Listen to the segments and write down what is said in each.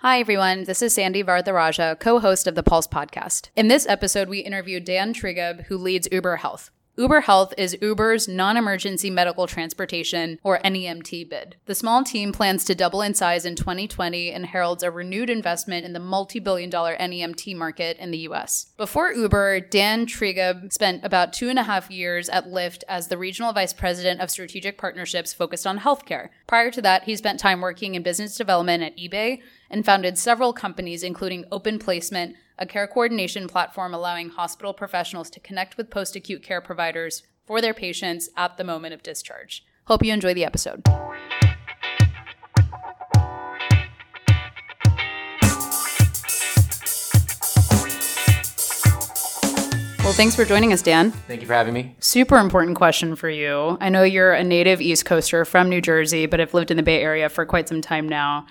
Hi, everyone. This is Sandy Vardaraja, co host of the Pulse podcast. In this episode, we interview Dan Trigub, who leads Uber Health. Uber Health is Uber's non emergency medical transportation, or NEMT, bid. The small team plans to double in size in 2020 and heralds a renewed investment in the multi billion dollar NEMT market in the US. Before Uber, Dan Trigub spent about two and a half years at Lyft as the regional vice president of strategic partnerships focused on healthcare. Prior to that, he spent time working in business development at eBay and founded several companies, including Open Placement a care coordination platform allowing hospital professionals to connect with post acute care providers for their patients at the moment of discharge. Hope you enjoy the episode. Well, thanks for joining us, Dan. Thank you for having me. Super important question for you. I know you're a native East Coaster from New Jersey, but have lived in the Bay Area for quite some time now.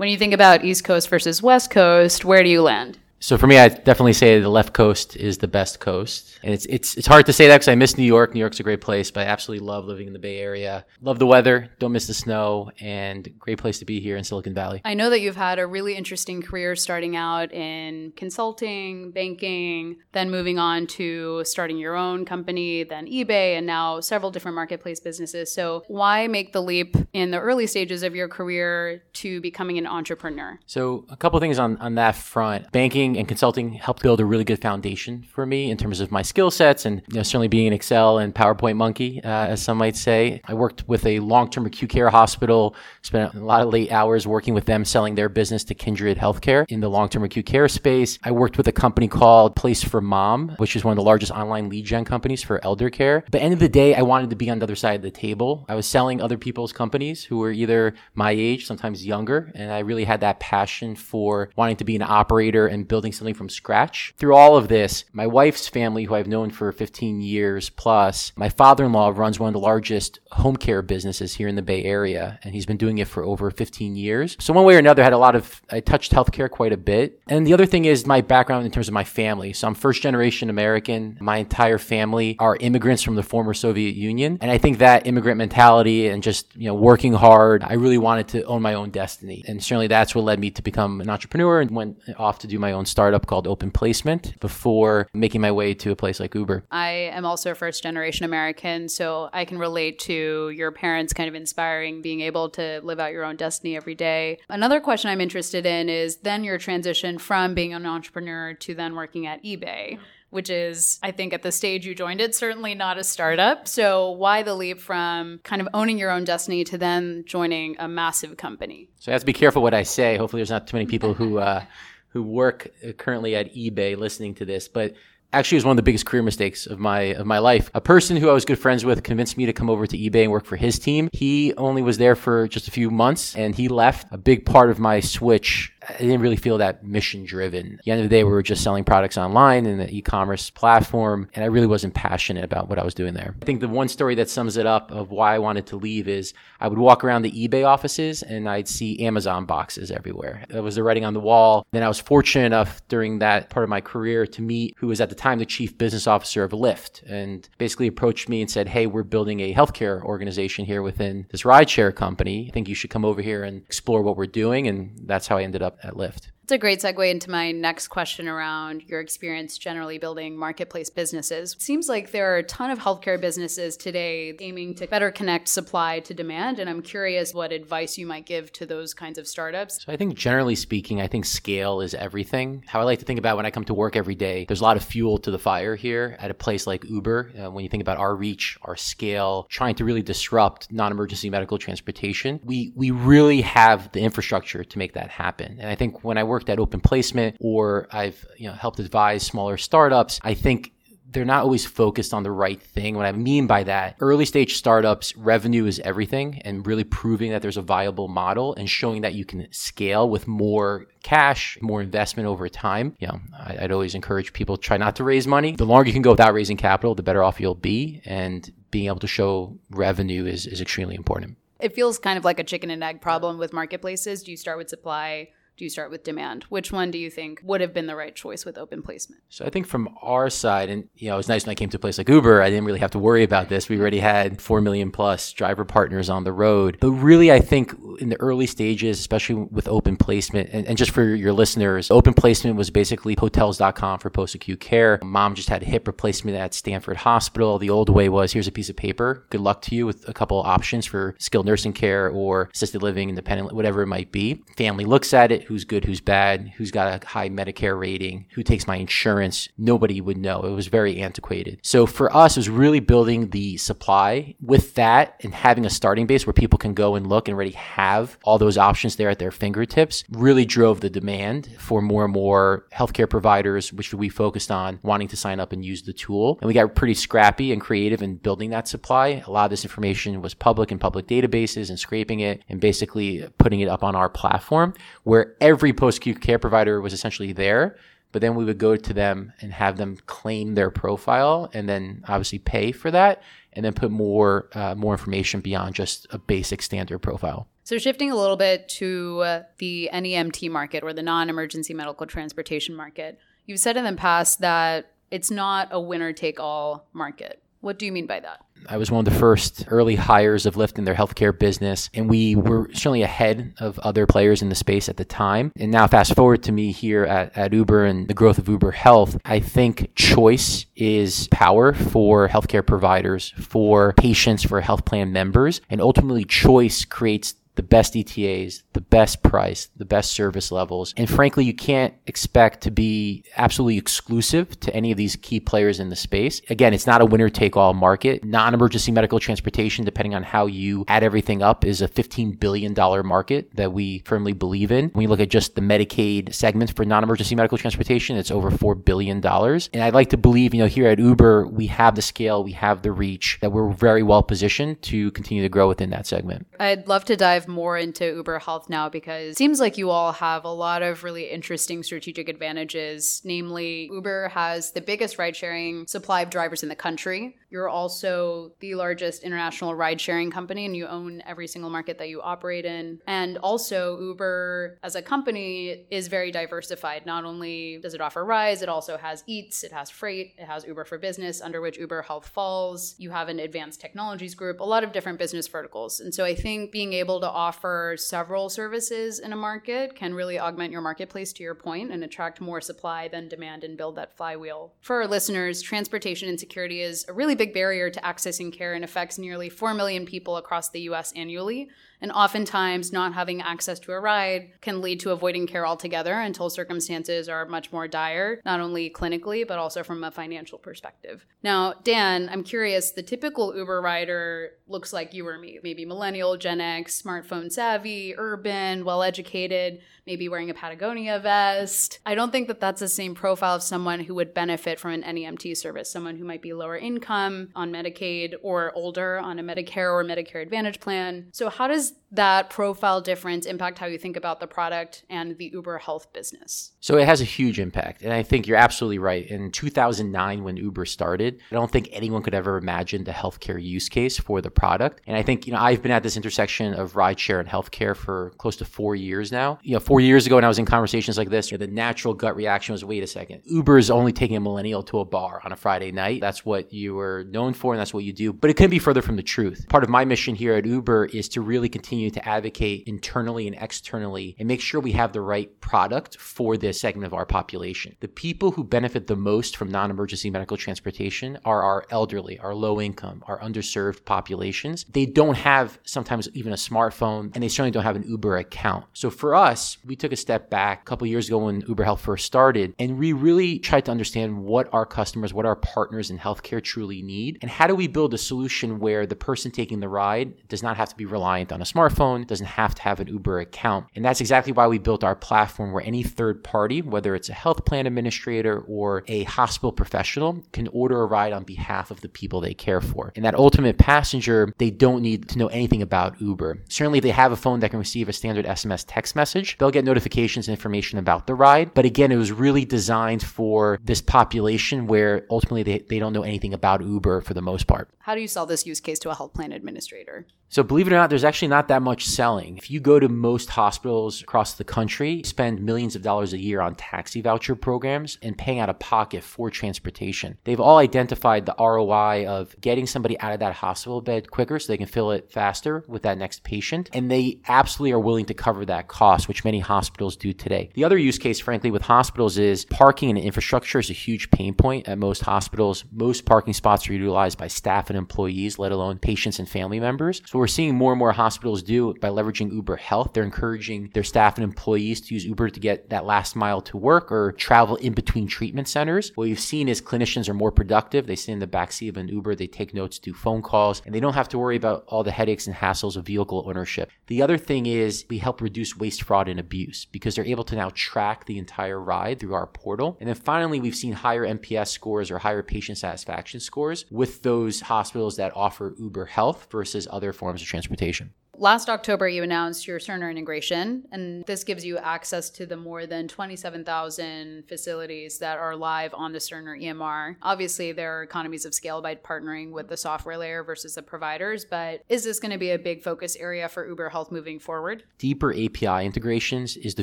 When you think about East Coast versus West Coast, where do you land? So for me, I definitely say the left coast is the best coast, and it's it's it's hard to say that because I miss New York. New York's a great place, but I absolutely love living in the Bay Area. Love the weather, don't miss the snow, and great place to be here in Silicon Valley. I know that you've had a really interesting career starting out in consulting, banking, then moving on to starting your own company, then eBay, and now several different marketplace businesses. So why make the leap in the early stages of your career to becoming an entrepreneur? So a couple things on on that front, banking and consulting helped build a really good foundation for me in terms of my skill sets and you know, certainly being an Excel and PowerPoint monkey, uh, as some might say. I worked with a long-term acute care hospital, spent a lot of late hours working with them selling their business to Kindred Healthcare in the long-term acute care space. I worked with a company called Place for Mom, which is one of the largest online lead gen companies for elder care. But end of the day, I wanted to be on the other side of the table. I was selling other people's companies who were either my age, sometimes younger, and I really had that passion for wanting to be an operator and build building something from scratch. Through all of this, my wife's family, who I've known for 15 years plus, my father in law runs one of the largest home care businesses here in the Bay Area, and he's been doing it for over 15 years. So, one way or another, I had a lot of, I touched healthcare quite a bit. And the other thing is my background in terms of my family. So, I'm first generation American. My entire family are immigrants from the former Soviet Union. And I think that immigrant mentality and just, you know, working hard, I really wanted to own my own destiny. And certainly that's what led me to become an entrepreneur and went off to do my own startup called Open Placement before making my way to a place like Uber. I am also a first generation American, so I can relate to your parents kind of inspiring being able to live out your own destiny every day. Another question I'm interested in is then your transition from being an entrepreneur to then working at eBay which is, I think, at the stage you joined it, certainly not a startup. So, why the leap from kind of owning your own destiny to then joining a massive company? So, I have to be careful what I say. Hopefully, there's not too many people who uh, who work uh, currently at eBay listening to this, but actually was one of the biggest career mistakes of my of my life. A person who I was good friends with convinced me to come over to eBay and work for his team. He only was there for just a few months and he left. A big part of my switch I didn't really feel that mission driven. At the end of the day, we were just selling products online in the e-commerce platform, and I really wasn't passionate about what I was doing there. I think the one story that sums it up of why I wanted to leave is I would walk around the eBay offices and I'd see Amazon boxes everywhere. That was the writing on the wall. Then I was fortunate enough during that part of my career to meet who was at the time the chief business officer of Lyft and basically approached me and said, Hey, we're building a healthcare organization here within this rideshare company. I think you should come over here and explore what we're doing. And that's how I ended up at Lyft. It's a great segue into my next question around your experience generally building marketplace businesses. It seems like there are a ton of healthcare businesses today aiming to better connect supply to demand. And I'm curious what advice you might give to those kinds of startups. So I think generally speaking, I think scale is everything. How I like to think about when I come to work every day, there's a lot of fuel to the fire here at a place like Uber. Uh, when you think about our reach, our scale, trying to really disrupt non-emergency medical transportation, we we really have the infrastructure to make that happen. And I think when I work worked at Open Placement or I've you know helped advise smaller startups, I think they're not always focused on the right thing. What I mean by that, early stage startups, revenue is everything, and really proving that there's a viable model and showing that you can scale with more cash, more investment over time. You know, I'd always encourage people try not to raise money. The longer you can go without raising capital, the better off you'll be. And being able to show revenue is, is extremely important. It feels kind of like a chicken and egg problem with marketplaces. Do you start with supply? Do you start with demand? Which one do you think would have been the right choice with open placement? So I think from our side, and you know, it was nice when I came to a place like Uber, I didn't really have to worry about this. We already had 4 million plus driver partners on the road. But really, I think in the early stages, especially with open placement, and, and just for your listeners, open placement was basically hotels.com for post acute care. Mom just had hip replacement at Stanford Hospital. The old way was here's a piece of paper. Good luck to you with a couple options for skilled nursing care or assisted living, independent, whatever it might be. Family looks at it who's good, who's bad, who's got a high Medicare rating, who takes my insurance. Nobody would know. It was very antiquated. So for us, it was really building the supply with that and having a starting base where people can go and look and already have all those options there at their fingertips really drove the demand for more and more healthcare providers, which we focused on wanting to sign up and use the tool. And we got pretty scrappy and creative in building that supply. A lot of this information was public in public databases and scraping it and basically putting it up on our platform where every post acute care provider was essentially there but then we would go to them and have them claim their profile and then obviously pay for that and then put more uh, more information beyond just a basic standard profile. So shifting a little bit to uh, the NEMT market or the non-emergency medical transportation market you've said in the past that it's not a winner take all market what do you mean by that? I was one of the first early hires of Lyft in their healthcare business, and we were certainly ahead of other players in the space at the time. And now, fast forward to me here at, at Uber and the growth of Uber Health, I think choice is power for healthcare providers, for patients, for health plan members, and ultimately, choice creates the best ETAs, the best price, the best service levels. And frankly, you can't expect to be absolutely exclusive to any of these key players in the space. Again, it's not a winner take all market. Non emergency medical transportation, depending on how you add everything up, is a $15 billion market that we firmly believe in. When you look at just the Medicaid segment for non emergency medical transportation, it's over $4 billion. And I'd like to believe, you know, here at Uber, we have the scale, we have the reach, that we're very well positioned to continue to grow within that segment. I'd love to dive more into Uber Health now because it seems like you all have a lot of really interesting strategic advantages. Namely, Uber has the biggest ride sharing supply of drivers in the country. You're also the largest international ride sharing company and you own every single market that you operate in. And also, Uber as a company is very diversified. Not only does it offer rides, it also has Eats, it has Freight, it has Uber for Business, under which Uber Health falls. You have an advanced technologies group, a lot of different business verticals. And so I think being able to offer several services in a market can really augment your marketplace to your point and attract more supply than demand and build that flywheel. For our listeners, transportation insecurity is a really big barrier to accessing care and affects nearly 4 million people across the US annually. And oftentimes, not having access to a ride can lead to avoiding care altogether until circumstances are much more dire, not only clinically, but also from a financial perspective. Now, Dan, I'm curious the typical Uber rider looks like you or me, maybe millennial, Gen X, smartphone savvy, urban, well educated, maybe wearing a Patagonia vest. I don't think that that's the same profile of someone who would benefit from an NEMT service, someone who might be lower income on Medicaid or older on a Medicare or Medicare Advantage plan. So, how does just that profile difference impact how you think about the product and the Uber health business? So it has a huge impact. And I think you're absolutely right. In 2009, when Uber started, I don't think anyone could ever imagine the healthcare use case for the product. And I think, you know, I've been at this intersection of rideshare and healthcare for close to four years now. You know, four years ago, when I was in conversations like this, you know, the natural gut reaction was, wait a second, Uber is only taking a millennial to a bar on a Friday night. That's what you were known for and that's what you do. But it couldn't be further from the truth. Part of my mission here at Uber is to really continue to advocate internally and externally and make sure we have the right product for this segment of our population. The people who benefit the most from non emergency medical transportation are our elderly, our low income, our underserved populations. They don't have sometimes even a smartphone and they certainly don't have an Uber account. So for us, we took a step back a couple years ago when Uber Health first started and we really tried to understand what our customers, what our partners in healthcare truly need and how do we build a solution where the person taking the ride does not have to be reliant on a smartphone, doesn't have to have an Uber account. And that's exactly why we built our platform where any third party, whether it's a health plan administrator or a hospital professional, can order a ride on behalf of the people they care for. And that ultimate passenger, they don't need to know anything about Uber. Certainly, if they have a phone that can receive a standard SMS text message, they'll get notifications and information about the ride. But again, it was really designed for this population where ultimately they, they don't know anything about Uber for the most part. How do you sell this use case to a health plan administrator? So believe it or not, there's actually not that much selling. If you go to most hospitals across the country, spend millions of dollars a year on taxi voucher programs and paying out of pocket for transportation. They've all identified the ROI of getting somebody out of that hospital bed quicker so they can fill it faster with that next patient. And they absolutely are willing to cover that cost, which many hospitals do today. The other use case, frankly, with hospitals is parking and infrastructure is a huge pain point at most hospitals. Most parking spots are utilized by staff and employees, let alone patients and family members. So we're seeing more and more hospitals do by leveraging Uber Health. They're encouraging their staff and employees to use Uber to get that last mile to work or travel in between treatment centers. What we've seen is clinicians are more productive. They sit in the backseat of an Uber, they take notes, do phone calls, and they don't have to worry about all the headaches and hassles of vehicle ownership. The other thing is we help reduce waste, fraud, and abuse because they're able to now track the entire ride through our portal. And then finally, we've seen higher NPS scores or higher patient satisfaction scores with those hospitals that offer Uber Health versus other forms of transportation. Last October, you announced your Cerner integration, and this gives you access to the more than 27,000 facilities that are live on the Cerner EMR. Obviously, there are economies of scale by partnering with the software layer versus the providers, but is this going to be a big focus area for Uber Health moving forward? Deeper API integrations is the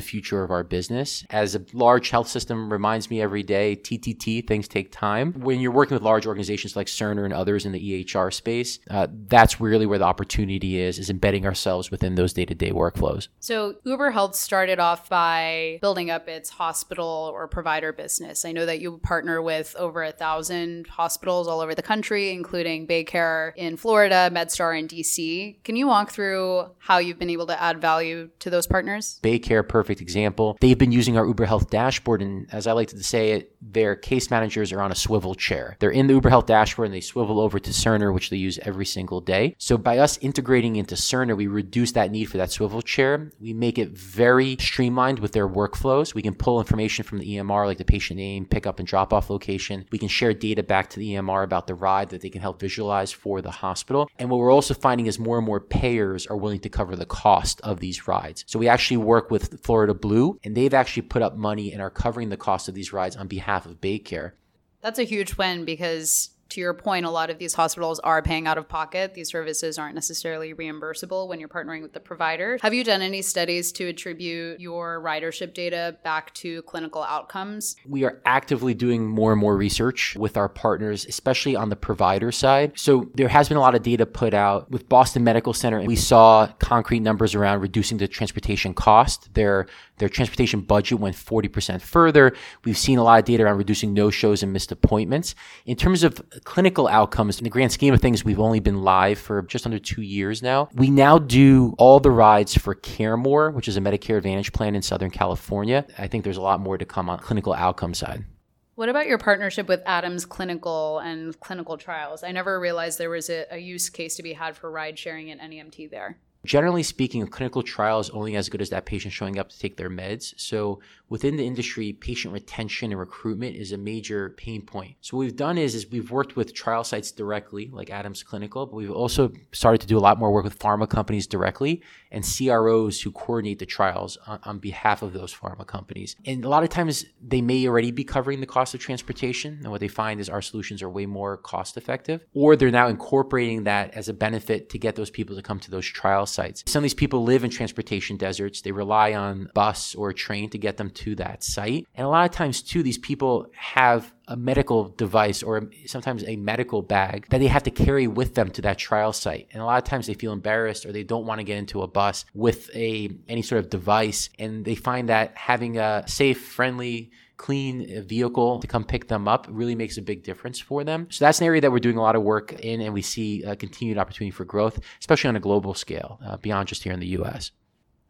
future of our business. As a large health system reminds me every day, TTT, things take time. When you're working with large organizations like Cerner and others in the EHR space, uh, that's really where the opportunity is, is embedding ourselves within those day to day workflows. So, Uber Health started off by building up its hospital or provider business. I know that you partner with over a thousand hospitals all over the country, including Baycare in Florida, MedStar in DC. Can you walk through how you've been able to add value to those partners? Baycare, perfect example. They've been using our Uber Health dashboard, and as I like to say it, their case managers are on a swivel chair. They're in the Uber Health dashboard and they swivel over to Cerner, which they use every single day. So by us integrating into Cerner, we reduce that need for that swivel chair. We make it very streamlined with their workflows. We can pull information from the EMR, like the patient name, pickup and drop off location. We can share data back to the EMR about the ride that they can help visualize for the hospital. And what we're also finding is more and more payers are willing to cover the cost of these rides. So we actually work with Florida Blue, and they've actually put up money and are covering the cost of these rides on behalf of Baycare. That's a huge win because to your point, a lot of these hospitals are paying out of pocket. These services aren't necessarily reimbursable when you're partnering with the provider. Have you done any studies to attribute your ridership data back to clinical outcomes? We are actively doing more and more research with our partners, especially on the provider side. So there has been a lot of data put out with Boston Medical Center. We saw concrete numbers around reducing the transportation cost. Their their transportation budget went 40% further. We've seen a lot of data around reducing no shows and missed appointments. In terms of clinical outcomes, in the grand scheme of things, we've only been live for just under two years now. We now do all the rides for CareMore, which is a Medicare Advantage plan in Southern California. I think there's a lot more to come on clinical outcome side. What about your partnership with Adams Clinical and clinical trials? I never realized there was a, a use case to be had for ride sharing and NEMT there. Generally speaking, a clinical trial is only as good as that patient showing up to take their meds. So within the industry, patient retention and recruitment is a major pain point. So what we've done is, is we've worked with trial sites directly, like Adams Clinical, but we've also started to do a lot more work with pharma companies directly and CROs who coordinate the trials on, on behalf of those pharma companies. And a lot of times they may already be covering the cost of transportation. And what they find is our solutions are way more cost effective, or they're now incorporating that as a benefit to get those people to come to those trial sites. Some of these people live in transportation deserts. They rely on bus or train to get them to that site. And a lot of times, too, these people have a medical device or sometimes a medical bag that they have to carry with them to that trial site. And a lot of times they feel embarrassed or they don't want to get into a bus with a any sort of device and they find that having a safe, friendly clean vehicle to come pick them up really makes a big difference for them. So that's an area that we're doing a lot of work in, and we see a continued opportunity for growth, especially on a global scale, uh, beyond just here in the US.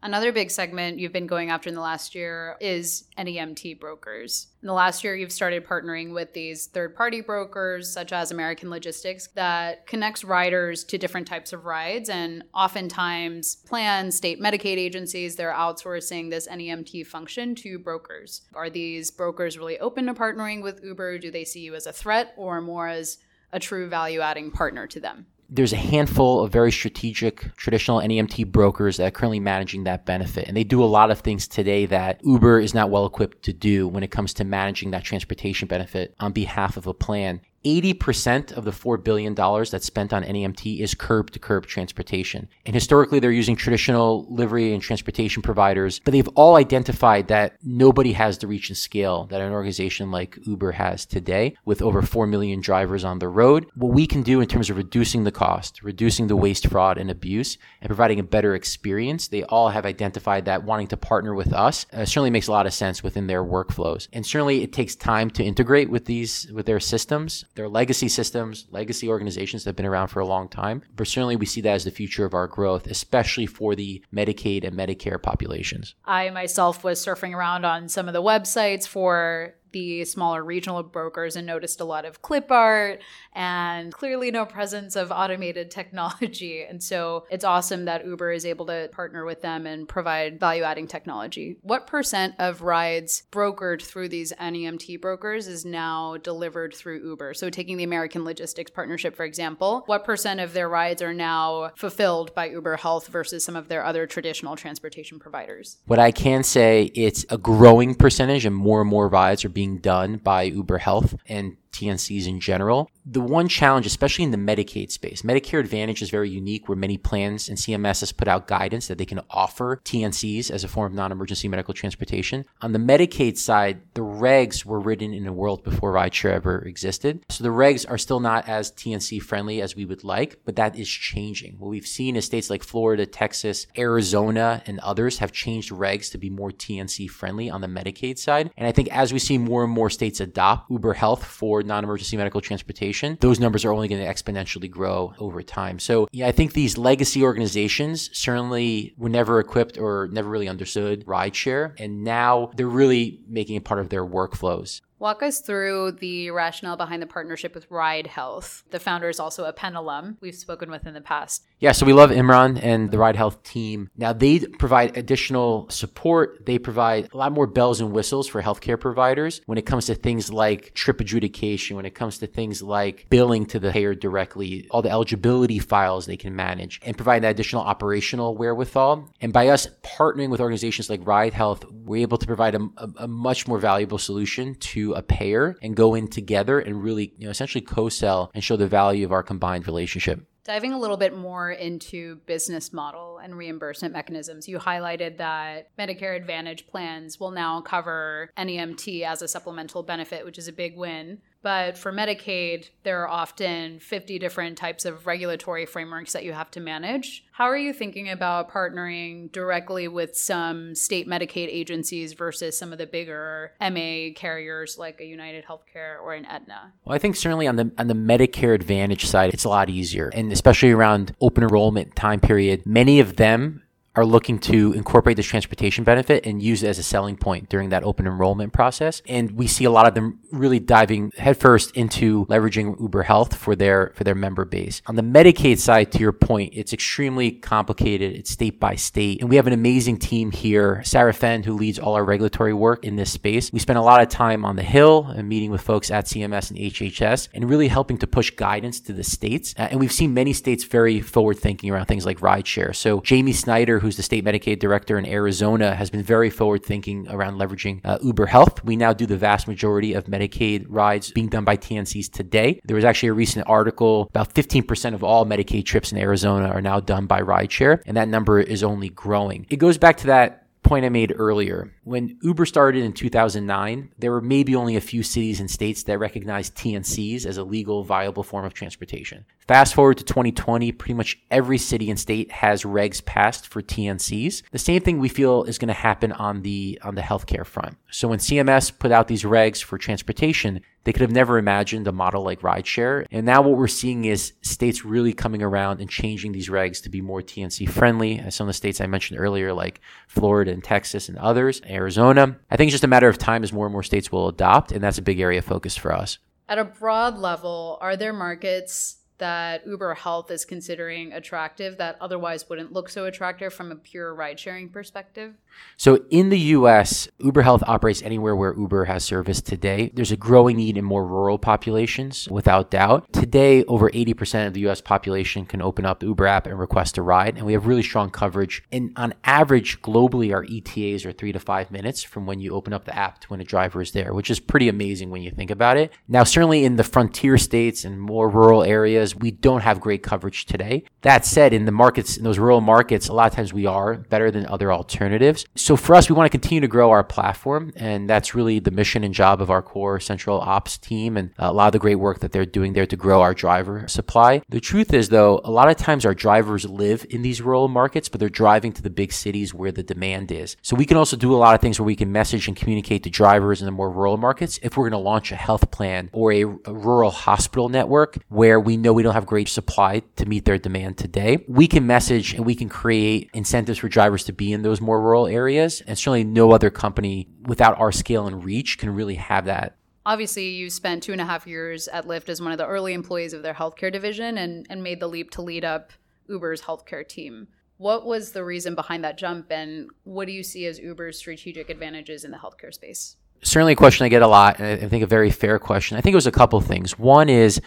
Another big segment you've been going after in the last year is NEMT brokers. In the last year, you've started partnering with these third party brokers, such as American Logistics, that connects riders to different types of rides. And oftentimes, plans, state Medicaid agencies, they're outsourcing this NEMT function to brokers. Are these brokers really open to partnering with Uber? Do they see you as a threat or more as a true value adding partner to them? There's a handful of very strategic traditional NEMT brokers that are currently managing that benefit. And they do a lot of things today that Uber is not well equipped to do when it comes to managing that transportation benefit on behalf of a plan. 80% of the $4 billion that's spent on NEMT is curb to curb transportation. And historically, they're using traditional livery and transportation providers, but they've all identified that nobody has the reach and scale that an organization like Uber has today with over 4 million drivers on the road. What we can do in terms of reducing the cost, reducing the waste, fraud, and abuse, and providing a better experience, they all have identified that wanting to partner with us uh, certainly makes a lot of sense within their workflows. And certainly it takes time to integrate with these, with their systems. They're legacy systems, legacy organizations that have been around for a long time. But certainly we see that as the future of our growth, especially for the Medicaid and Medicare populations. I myself was surfing around on some of the websites for the smaller regional brokers and noticed a lot of clip art and clearly no presence of automated technology. And so it's awesome that Uber is able to partner with them and provide value adding technology. What percent of rides brokered through these NEMT brokers is now delivered through Uber? So taking the American Logistics Partnership, for example, what percent of their rides are now fulfilled by Uber Health versus some of their other traditional transportation providers? What I can say, it's a growing percentage and more and more rides are being done by Uber Health and TNCs in general. The one challenge, especially in the Medicaid space, Medicare Advantage is very unique where many plans and CMS has put out guidance that they can offer TNCs as a form of non-emergency medical transportation. On the Medicaid side, the regs were written in a world before rideshare ever existed. So the regs are still not as TNC friendly as we would like, but that is changing. What we've seen is states like Florida, Texas, Arizona, and others have changed regs to be more TNC friendly on the Medicaid side. And I think as we see more and more states adopt Uber Health for non emergency medical transportation, those numbers are only going to exponentially grow over time. So, yeah, I think these legacy organizations certainly were never equipped or never really understood rideshare. And now they're really making it part of their workflows. Walk us through the rationale behind the partnership with Ride Health. The founder is also a Penn alum we've spoken with in the past. Yeah, so we love Imran and the Ride Health team. Now, they provide additional support. They provide a lot more bells and whistles for healthcare providers when it comes to things like trip adjudication, when it comes to things like billing to the payer directly, all the eligibility files they can manage, and provide that additional operational wherewithal. And by us partnering with organizations like Ride Health, we're able to provide a, a, a much more valuable solution to a payer and go in together and really, you know, essentially co-sell and show the value of our combined relationship. Diving a little bit more into business model and reimbursement mechanisms, you highlighted that Medicare Advantage plans will now cover NEMT as a supplemental benefit, which is a big win. But for Medicaid, there are often 50 different types of regulatory frameworks that you have to manage. How are you thinking about partnering directly with some state Medicaid agencies versus some of the bigger MA carriers like a United Healthcare or an Aetna? Well, I think certainly on the on the Medicare Advantage side, it's a lot easier, and especially around open enrollment time period, many of them are looking to incorporate this transportation benefit and use it as a selling point during that open enrollment process. And we see a lot of them really diving headfirst into leveraging Uber Health for their for their member base. On the Medicaid side, to your point, it's extremely complicated. It's state by state, and we have an amazing team here. Sarah Fenn, who leads all our regulatory work in this space. We spend a lot of time on the Hill and meeting with folks at CMS and HHS, and really helping to push guidance to the states. Uh, and we've seen many states very forward thinking around things like rideshare. So Jami Snyder who's the state Medicaid director in Arizona, has been very forward thinking around leveraging uh, Uber Health. We now do the vast majority of Medicaid rides being done by TNCs today. There was actually a recent article about 15% of all Medicaid trips in Arizona are now done by rideshare, and that number is only growing. It goes back to that point I made earlier. When Uber started in 2009, there were maybe only a few cities and states that recognized TNCs as a legal, viable form of transportation. Fast forward to 2020, pretty much every city and state has regs passed for TNCs. The same thing we feel is going to happen on the on the healthcare front. So when CMS put out these regs for transportation, they could have never imagined a model like rideshare. And now what we're seeing is states really coming around and changing these regs to be more TNC friendly. As some of the states I mentioned earlier, like Florida and Texas and others, Arizona. I think it's just a matter of time as more and more states will adopt, and that's a big area of focus for us. At a broad level, are there markets that Uber Health is considering attractive that otherwise wouldn't look so attractive from a pure ride sharing perspective? So in the US, Uber Health operates anywhere where Uber has service today. There's a growing need in more rural populations, without doubt. Today, over 80% of the US population can open up the Uber app and request a ride, and we have really strong coverage. And on average, globally, our ETAs are three to five minutes from when you open up the app to when a driver is there, which is pretty amazing when you think about it. Now, certainly in the frontier states and more rural areas, we don't have great coverage today. That said, in the markets, in those rural markets, a lot of times we are better than other alternatives. So for us, we want to continue to grow our platform, and that's really the mission and job of our core central ops team and a lot of the great work that they're doing there to grow our driver supply. The truth is, though, a lot of times our drivers live in these rural markets, but they're driving to the big cities where the demand is. So we can also do a lot of things where we can message and communicate to drivers in the more rural markets if we're going to launch a health plan or a, a rural hospital network where we know we don't have great supply to meet their demand today. We can message and we can create incentives for drivers to be in those more rural areas. And certainly no other company without our scale and reach can really have that obviously you spent two and a half years at Lyft as one of the early employees of their healthcare division and, and made the leap to lead up Uber's healthcare team. What was the reason behind that jump, and what do you see as Uber's strategic advantages in the healthcare space? Certainly, a question I get a lot, and I think a very fair question. I think it was a couple things. One is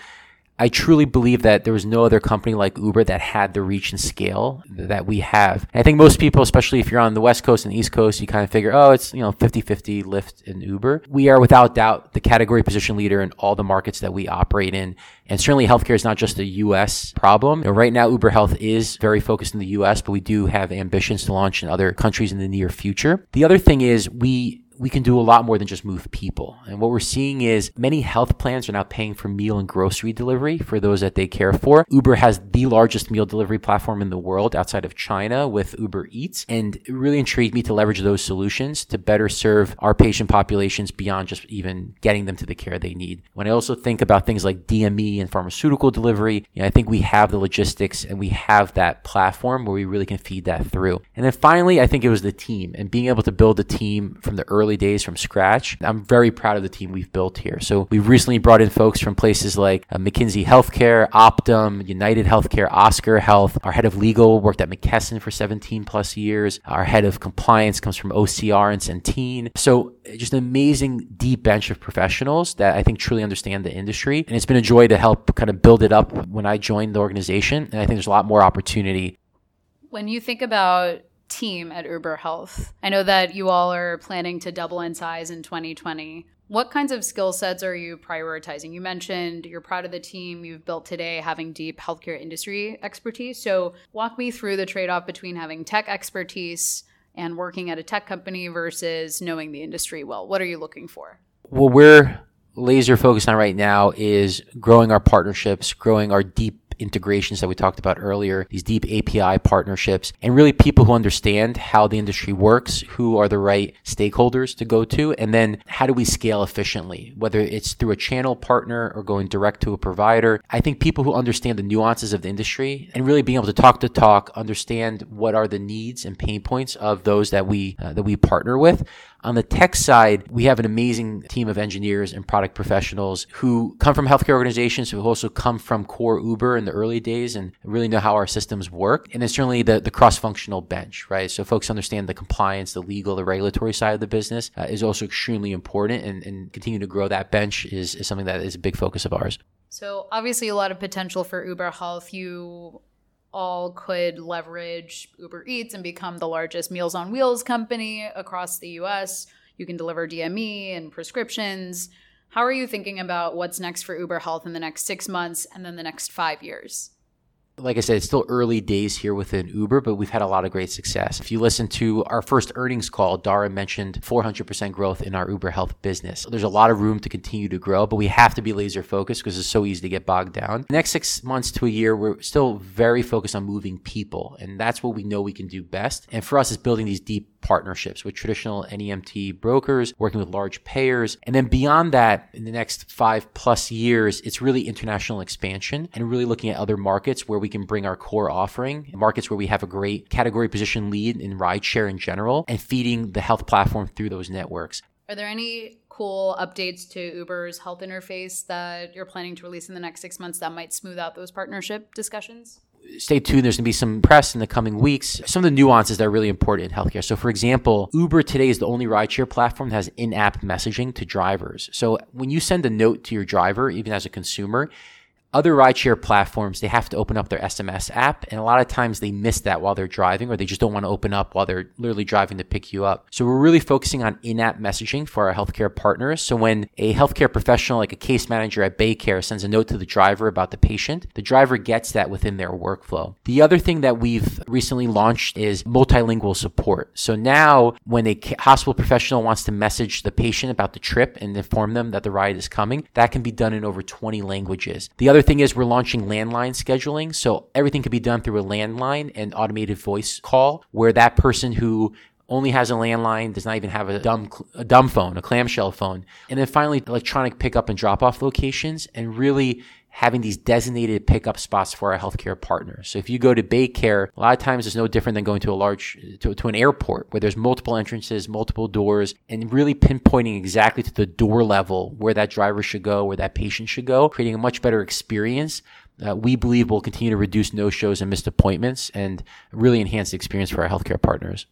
I truly believe that there was no other company like Uber that had the reach and scale that we have. And I think most people, especially if you're on the West Coast and East Coast, you kind of figure, oh, it's, you know, 50-50 Lyft and Uber. We are without doubt the category position leader in all the markets that we operate in. And certainly healthcare is not just a US problem. You know, right now, Uber Health is very focused in the US, but we do have ambitions to launch in other countries in the near future. The other thing is we we can do a lot more than just move people. And what we're seeing is many health plans are now paying for meal and grocery delivery for those that they care for. Uber has the largest meal delivery platform in the world outside of China with Uber Eats. And it really intrigued me to leverage those solutions to better serve our patient populations beyond just even getting them to the care they need. When I also think about things like DME and pharmaceutical delivery, you know, I think we have the logistics and we have that platform where we really can feed that through. And then finally, I think it was the team and being able to build a team from the early early days from scratch. I'm very proud of the team we've built here. So we've recently brought in folks from places like uh, McKinsey Healthcare, Optum, United Healthcare, Oscar Health. Our head of legal worked at McKesson for 17 plus years. Our head of compliance comes from OCR and Centene. So just an amazing deep bench of professionals that I think truly understand the industry. And it's been a joy to help kind of build it up when I joined the organization. And I think there's a lot more opportunity. When you think about team at Uber Health. I know that you all are planning to double in size in 2020. What kinds of skill sets are you prioritizing? You mentioned you're proud of the team you've built today having deep healthcare industry expertise. So, walk me through the trade off between having tech expertise and working at a tech company versus knowing the industry well. What are you looking for? Well, we're laser focused on right now is growing our partnerships, growing our deep integrations that we talked about earlier, these deep API partnerships, and really people who understand how the industry works, who are the right stakeholders to go to, and then how do we scale efficiently, whether it's through a channel partner or going direct to a provider. I think people who understand the nuances of the industry and really being able to talk the talk, understand what are the needs and pain points of those that we uh, that we partner with. On the tech side, we have an amazing team of engineers and product professionals who come from healthcare organizations, who also come from core Uber in the early days and really know how our systems work. And then certainly the, the cross functional bench, right? So folks understand the compliance, the legal, the regulatory side of the business uh, is also extremely important and, and continue to grow that bench is, is something that is a big focus of ours. So obviously a lot of potential for Uber Health. You all could leverage Uber Eats and become the largest Meals on Wheels company across the US. You can deliver DME and prescriptions. How are you thinking about what's next for Uber Health in the next six months and then the next five years? Like I said, it's still early days here within Uber, but we've had a lot of great success. If you listen to our first earnings call, Dara mentioned 400% growth in our Uber Health business. There's a lot of room to continue to grow, but we have to be laser focused because it's so easy to get bogged down. The next six months to a year, we're still very focused on moving people, and that's what we know we can do best. And for us, is building these deep partnerships with traditional NEMT brokers, working with large payers. And then beyond that, in the next five plus years, it's really international expansion and really looking at other markets where we can bring our core offering, markets where we have a great category position lead in rideshare in general, and feeding the health platform through those networks. Are there any cool updates to Uber's health interface that you're planning to release in the next six months that might smooth out those partnership discussions? Stay tuned. There's going to be some press in the coming weeks. Some of the nuances that are really important in healthcare. So, for example, Uber today is the only rideshare platform that has in app messaging to drivers. So, when you send a note to your driver, even as a consumer, other rideshare platforms, they have to open up their SMS app. And a lot of times they miss that while they're driving, or they just don't want to open up while they're literally driving to pick you up. So we're really focusing on in app messaging for our healthcare partners. So when a healthcare professional, like a case manager at Baycare, sends a note to the driver about the patient, the driver gets that within their workflow. The other thing that we've recently launched is multilingual support. So now when a hospital professional wants to message the patient about the trip and inform them that the ride is coming, that can be done in over 20 languages. The other thing is we're launching landline scheduling. So everything can be done through a landline and automated voice call where that person who only has a landline, does not even have a dumb a dumb phone, a clamshell phone. And then finally electronic pickup and drop off locations and really having these designated pickup spots for our healthcare partners. So if you go to Baycare, a lot of times it's no different than going to a large to, to an airport where there's multiple entrances, multiple doors, and really pinpointing exactly to the door level where that driver should go, where that patient should go, creating a much better experience. Uh, we believe will continue to reduce no shows and missed appointments and really enhance the experience for our healthcare partners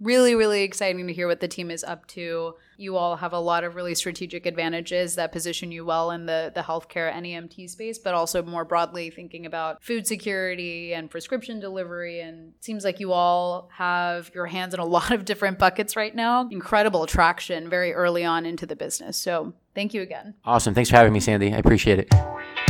really, really exciting to hear what the team is up to. You all have a lot of really strategic advantages that position you well in the, the healthcare NEMT space, but also more broadly thinking about food security and prescription delivery. And seems like you all have your hands in a lot of different buckets right now. Incredible traction very early on into the business. So thank you again. Awesome. Thanks for having me, Sandy. I appreciate it.